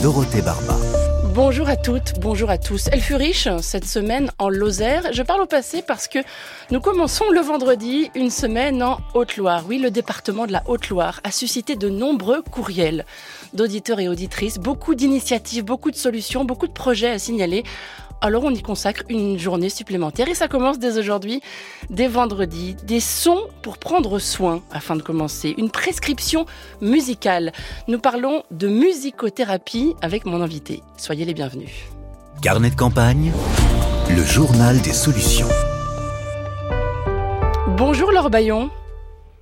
Dorothée Barba. Bonjour à toutes, bonjour à tous. Elle fut riche cette semaine en Lozère. Je parle au passé parce que nous commençons le vendredi une semaine en Haute-Loire. Oui, le département de la Haute-Loire a suscité de nombreux courriels d'auditeurs et auditrices, beaucoup d'initiatives, beaucoup de solutions, beaucoup de projets à signaler alors on y consacre une journée supplémentaire et ça commence dès aujourd'hui, dès vendredi. Des sons pour prendre soin afin de commencer. Une prescription musicale. Nous parlons de musicothérapie avec mon invité. Soyez les bienvenus. Carnet de campagne, le journal des solutions. Bonjour Laure Bayon.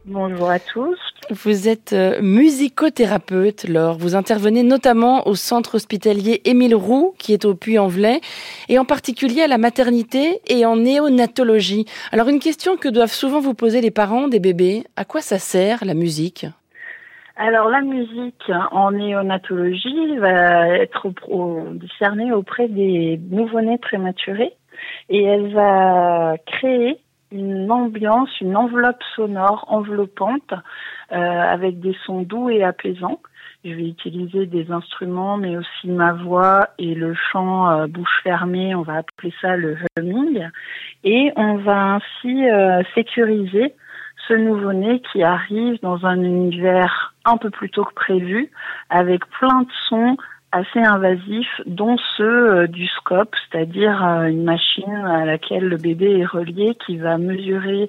Bonjour à tous. Vous êtes euh, musicothérapeute, Laure. Vous intervenez notamment au centre hospitalier Émile Roux, qui est au Puy-en-Velay, et en particulier à la maternité et en néonatologie. Alors, une question que doivent souvent vous poser les parents des bébés. À quoi ça sert, la musique? Alors la musique en néonatologie va être discernée auprès des nouveau-nés prématurés et elle va créer une ambiance, une enveloppe sonore enveloppante euh, avec des sons doux et apaisants. Je vais utiliser des instruments, mais aussi ma voix et le chant euh, bouche fermée. On va appeler ça le humming. Et on va ainsi euh, sécuriser ce nouveau-né qui arrive dans un univers un peu plus tôt que prévu, avec plein de sons assez invasifs, dont ceux euh, du scope, c'est-à-dire euh, une machine à laquelle le bébé est relié qui va mesurer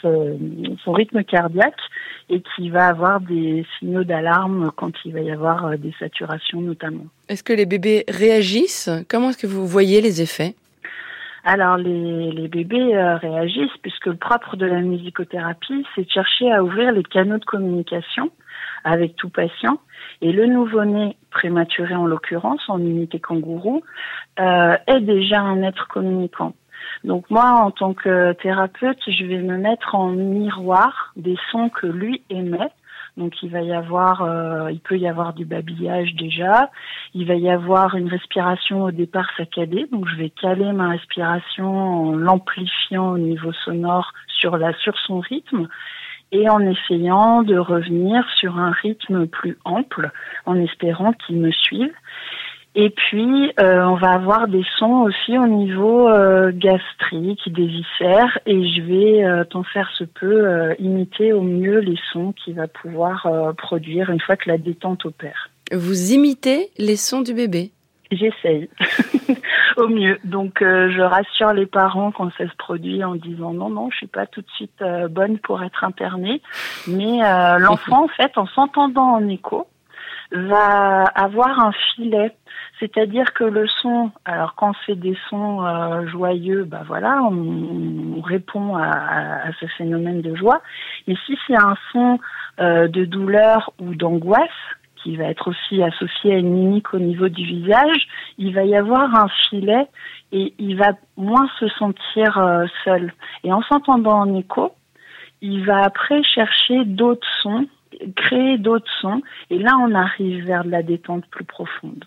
son rythme cardiaque et qui va avoir des signaux d'alarme quand il va y avoir euh, des saturations notamment. Est-ce que les bébés réagissent? Comment est-ce que vous voyez les effets? Alors les, les bébés réagissent puisque le propre de la musicothérapie, c'est de chercher à ouvrir les canaux de communication avec tout patient. Et le nouveau-né prématuré en l'occurrence, en unité kangourou, euh, est déjà un être communicant. Donc moi, en tant que thérapeute, je vais me mettre en miroir des sons que lui émet. Donc il va y avoir, euh, il peut y avoir du babillage déjà. Il va y avoir une respiration au départ saccadée. Donc je vais caler ma respiration en l'amplifiant au niveau sonore sur la sur son rythme et en essayant de revenir sur un rythme plus ample, en espérant qu'ils me suivent. Et puis, euh, on va avoir des sons aussi au niveau euh, gastrique, des viscères, et je vais, euh, tant faire se peut, imiter au mieux les sons qu'il va pouvoir produire une fois que la détente opère. Vous imitez les sons du bébé? J'essaye au mieux. Donc euh, je rassure les parents quand ça se produit en disant non non je suis pas tout de suite euh, bonne pour être internée, mais euh, l'enfant en fait en s'entendant en écho va avoir un filet, c'est-à-dire que le son, alors quand c'est des sons joyeux, bah voilà, on, on répond à, à, à, ce phénomène de joie. Et si c'est un son de douleur ou d'angoisse, qui va être aussi associé à une mimique au niveau du visage, il va y avoir un filet et il va moins se sentir euh, seul. Et en s'entendant en écho, il va après chercher d'autres sons, créer d'autres sons, et là on arrive vers de la détente plus profonde.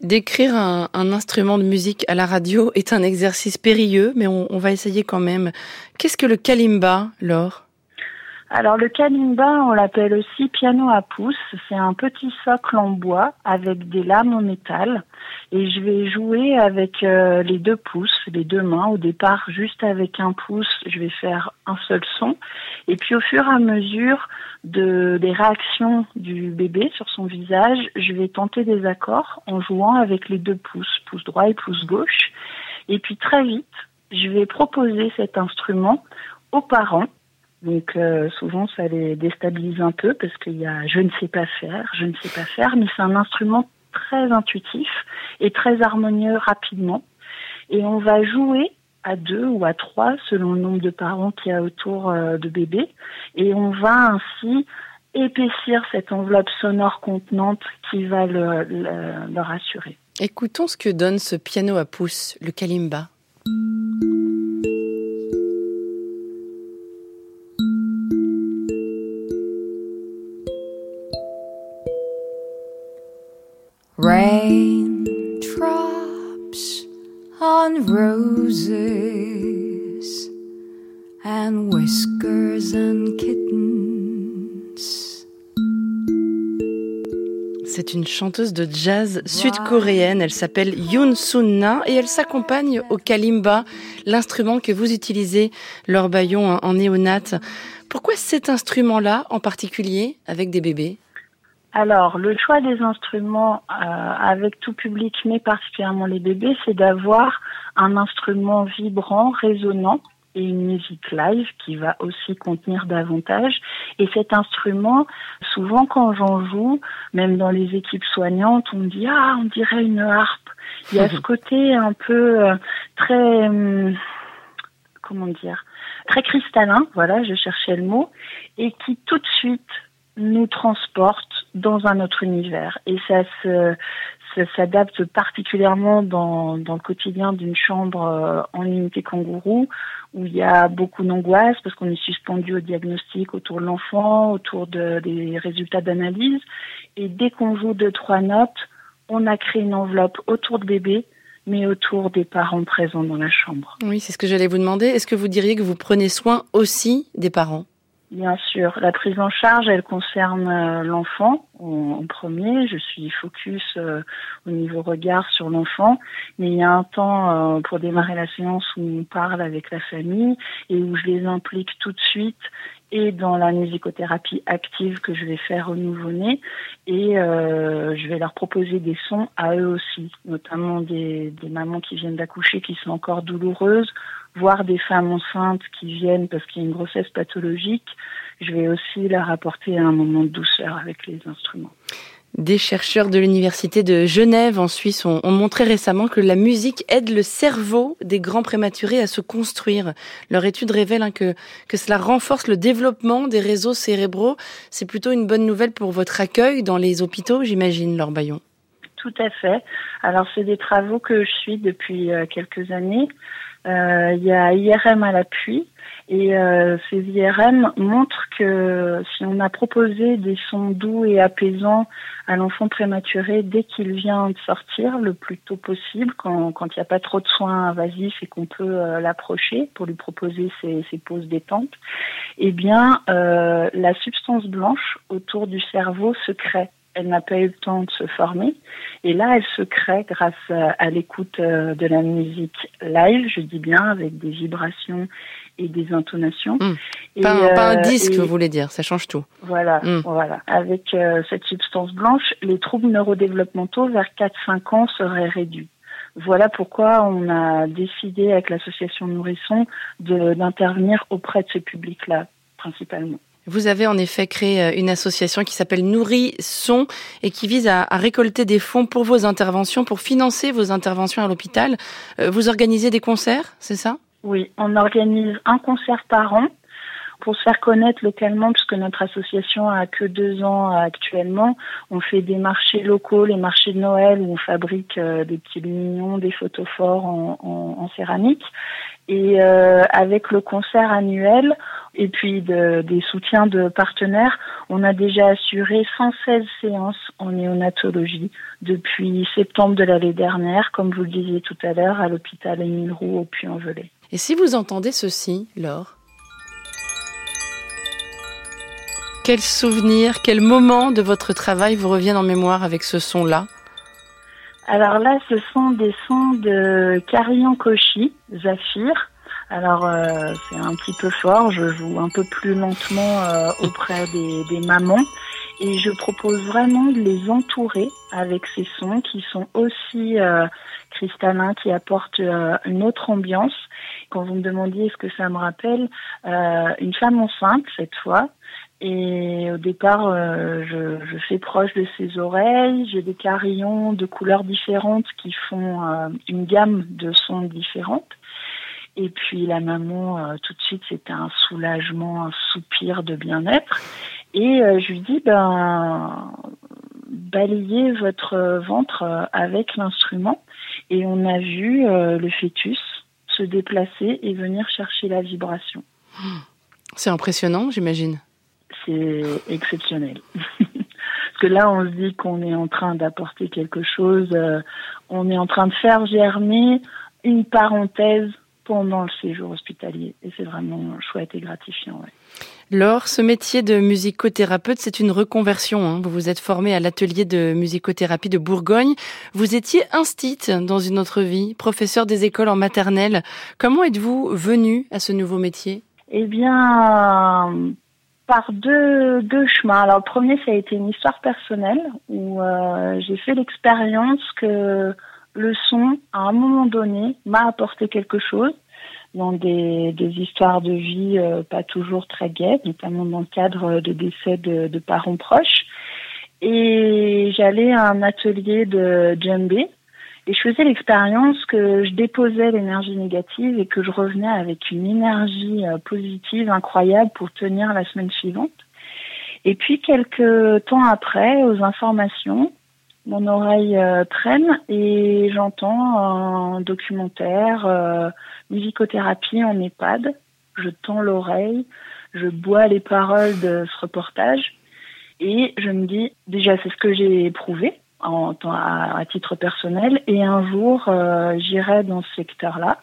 Décrire un, instrument de musique à la radio est un exercice périlleux, mais on, on va essayer quand même. Qu'est-ce que le kalimba, Laure? Alors le kalimba, on l'appelle aussi piano à pouce. C'est un petit socle en bois avec des lames en métal. Et je vais jouer avec euh, les deux pouces, les deux mains. Au départ, juste avec un pouce, je vais faire un seul son. Et puis au fur et à mesure de, des réactions du bébé sur son visage, je vais tenter des accords en jouant avec les deux pouces, pouce droit et pouce gauche. Et puis très vite, je vais proposer cet instrument aux parents donc euh, souvent ça les déstabilise un peu parce qu'il y a je ne sais pas faire, je ne sais pas faire, mais c'est un instrument très intuitif et très harmonieux rapidement. Et on va jouer à deux ou à trois selon le nombre de parents qu'il y a autour euh, de bébé. Et on va ainsi épaissir cette enveloppe sonore contenante qui va le, le, le rassurer. Écoutons ce que donne ce piano à pouce, le kalimba. Raindrops on roses and whiskers and kittens. C'est une chanteuse de jazz sud-coréenne. Elle s'appelle Yoon Sun-na et elle s'accompagne au kalimba, l'instrument que vous utilisez, Laure Bayon, en néonate. Pourquoi cet instrument-là en particulier avec des bébés? Alors, le choix des instruments euh, avec tout public, mais particulièrement les bébés, c'est d'avoir un instrument vibrant, résonnant, et une musique live qui va aussi contenir davantage. Et cet instrument, souvent quand j'en joue, même dans les équipes soignantes, on me dit ah on dirait une harpe. Il y a ce côté un peu euh, très hum, comment dire très cristallin, voilà, je cherchais le mot, et qui tout de suite nous transporte dans un autre univers. Et ça se, ça s'adapte particulièrement dans, dans le quotidien d'une chambre euh, en unité kangourou où il y a beaucoup d'angoisse parce qu'on est suspendu au diagnostic autour de l'enfant, autour de, des résultats d'analyse. Et dès qu'on joue deux, trois notes, on a créé une enveloppe autour de bébé, mais autour des parents présents dans la chambre. Oui, c'est ce que j'allais vous demander. Est-ce que vous diriez que vous prenez soin aussi des parents? Bien sûr, la prise en charge, elle concerne euh, l'enfant en, premier. Je suis focus euh, au niveau regard sur l'enfant, mais il y a un temps euh, pour démarrer la séance où on parle avec la famille et où je les implique tout de suite et dans la musicothérapie active que je vais faire au nouveau-né et je vais leur proposer des sons à eux aussi, notamment des, des mamans qui viennent d'accoucher qui sont encore douloureuses voir des femmes enceintes qui viennent parce qu'il y a une grossesse pathologique, je vais aussi leur apporter un moment de douceur avec les instruments. Des chercheurs de l'Université de Genève en Suisse ont, montré récemment que la musique aide le cerveau des grands prématurés à se construire. Leur étude révèle hein, que, cela renforce le développement des réseaux cérébraux. C'est plutôt une bonne nouvelle pour votre accueil dans les hôpitaux, j'imagine, Laure Bayon. Tout à fait. Alors, c'est des travaux que je suis depuis euh, quelques années. Euh, il y a IRM à l'appui. Et euh, ces IRM montrent que si on a proposé des sons doux et apaisants à l'enfant prématuré dès qu'il vient de sortir, le plus tôt possible, quand il n'y a pas trop de soins invasifs et qu'on peut euh, l'approcher pour lui proposer ses, ses pauses détente, eh bien, euh, la substance blanche autour du cerveau se crée elle n'a pas eu le temps de se former. Et là, elle se crée grâce à, l'écoute euh, de la musique live, je dis bien, avec des vibrations et des intonations. Hmm. pas, un euh, disque, vous voulez dire, ça change tout. Voilà, hmm. voilà. Avec euh, cette substance blanche, les troubles neurodéveloppementaux vers 4-5 ans seraient réduits. Voilà pourquoi on a décidé avec l'association Nourrisson d'intervenir auprès de ce public-là, principalement. Vous avez en effet créé euh, une association qui s'appelle Nourrisson et qui vise à, récolter des fonds pour vos interventions, pour financer vos interventions à l'hôpital. Euh, vous organisez des concerts, c'est ça? Oui, on organise un concert par an pour se faire connaître localement, puisque notre association a que deux ans actuellement, on fait des marchés locaux, les marchés de Noël où on fabrique euh, des petits lumignons, des photos forts en, céramique. Et avec le concert annuel, et puis de, des soutiens de partenaires. On a déjà assuré 116 séances en néonatologie depuis septembre de l'année dernière, comme vous le disiez tout à l'heure, à l'hôpital Émile Roux au Puy-en-Velay. Et si vous entendez ceci, Laure? Quel souvenir, quel moment de votre travail vous revient en mémoire avec ce son-là Alors là, ce sont des sons de Carillon Cauchy, Zafir, alors euh, c'est un petit peu fort, je joue un peu plus lentement euh, auprès des, mamans et je propose vraiment de les entourer avec ces sons qui sont aussi euh, cristallins, qui apportent une autre ambiance. Quand vous me demandiez ce que ça me rappelle, une femme enceinte cette fois, et au départ, je, je, fais proche de ses oreilles. J'ai des carillons de couleurs différentes qui font une gamme de sons différentes. Et puis la maman, euh, tout de suite, c'était un soulagement, un soupir de bien-être. Et euh, je lui dis, ben, balayez votre ventre euh, avec l'instrument. Et on a vu le fœtus se déplacer et venir chercher la vibration. C'est impressionnant, j'imagine. C'est exceptionnel. Parce que là, on se dit qu'on est en train d'apporter quelque chose, on est en train de faire germer une parenthèse pendant le séjour hospitalier. Et c'est vraiment chouette et gratifiant. Ouais. Laure, ce métier de musicothérapeute, c'est une reconversion. Hein. Vous vous êtes formée à l'atelier de musicothérapie de Bourgogne. Vous étiez instite dans une autre vie, professeur des écoles en maternelle. Comment êtes-vous venue à ce nouveau métier? Eh bien, par deux, deux chemins. Alors, le premier, ça a été une histoire personnelle où euh, j'ai fait l'expérience que le son, à un moment donné, m'a apporté quelque chose dans des, des histoires de vie euh, pas toujours très gaies, notamment dans le cadre de décès de, de parents proches. Et j'allais à un atelier de djembé et je faisais l'expérience que je déposais l'énergie négative et que je revenais avec une énergie euh, positive incroyable pour tenir la semaine suivante. Et puis quelques temps après, aux informations, mon oreille euh, traîne et j'entends un documentaire euh, musicothérapie en EHPAD. Je tends l'oreille, je bois les paroles de ce reportage et je me dis déjà c'est ce que j'ai éprouvé en, à, à, titre personnel et un jour euh, j'irai dans ce secteur-là.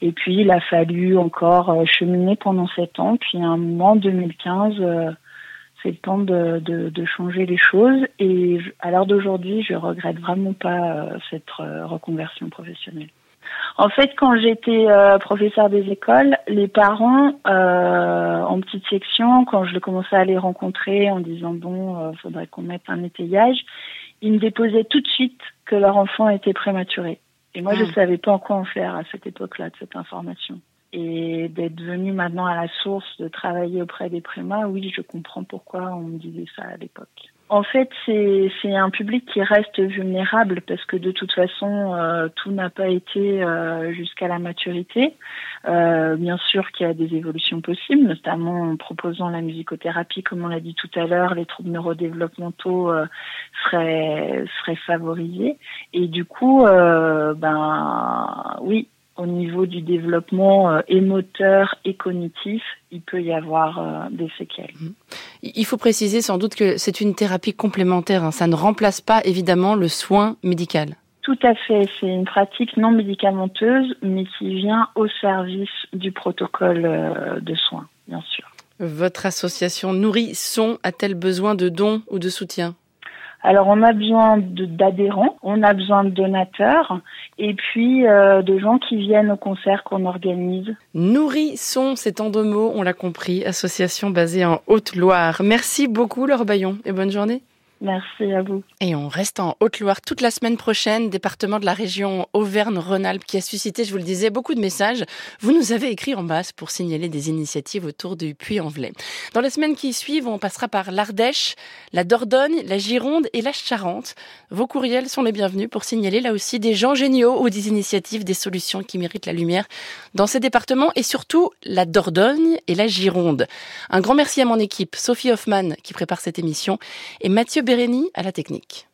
Et puis il a fallu encore euh, cheminer pendant sept ans. Puis à un moment, en 2015, euh, c'est le temps de, de, de, changer les choses. Et à l'heure d'aujourd'hui, je regrette vraiment pas cette reconversion professionnelle. En fait, quand j'étais euh, professeur des écoles, les parents euh, en petite section, quand je commençais à les rencontrer en disant bon, euh, faudrait qu'on mette un étayage, ils me déposaient tout de suite que leur enfant était prématuré. Et moi, je ne ah. savais pas en quoi en faire à cette époque-là de cette information. Et d'être venu maintenant à la source, de travailler auprès des prémas, oui, je comprends pourquoi on me disait ça à l'époque. En fait, c'est un public qui reste vulnérable parce que de toute façon, euh, tout n'a pas été euh, jusqu'à la maturité. Euh, bien sûr qu'il y a des évolutions possibles, notamment en proposant la musicothérapie, comme on l'a dit tout à l'heure, les troubles neurodéveloppementaux euh, seraient, seraient favorisés. Et du coup, euh, ben oui, au niveau du développement euh, émoteur et cognitif, il peut y avoir euh, des séquelles. Mmh. Il faut préciser sans doute que c'est une thérapie complémentaire, hein. ça ne remplace pas évidemment le soin médical. Tout à fait, c'est une pratique non médicamenteuse, mais qui vient au service du protocole euh, de soins, bien sûr. Votre association Nourrisson a-t-elle besoin de dons ou de soutien? Alors on a besoin d'adhérents, on a besoin de donateurs et puis euh, de gens qui viennent au concert qu'on organise. Nourrisson, c'est en deux mots, on l'a compris, association basée en Haute-Loire. Merci beaucoup Laure Bayon et bonne journée. Merci à vous. Et on reste en Haute-Loire toute la semaine prochaine, département de la région Auvergne-Rhône-Alpes qui a suscité, je vous le disais, beaucoup de messages. Vous nous avez écrit en masse pour signaler des initiatives autour du Puy-en-Velay. Dans les semaines qui suivent, on passera par l'Ardèche, la Dordogne, la Gironde et la Charente. Vos courriels sont les bienvenus pour signaler là aussi des gens géniaux ou des initiatives, des solutions qui méritent la lumière dans ces départements et surtout la Dordogne et la Gironde. Un grand merci à mon équipe, Sophie Hoffman qui prépare cette émission et Mathieu Bérény à la technique.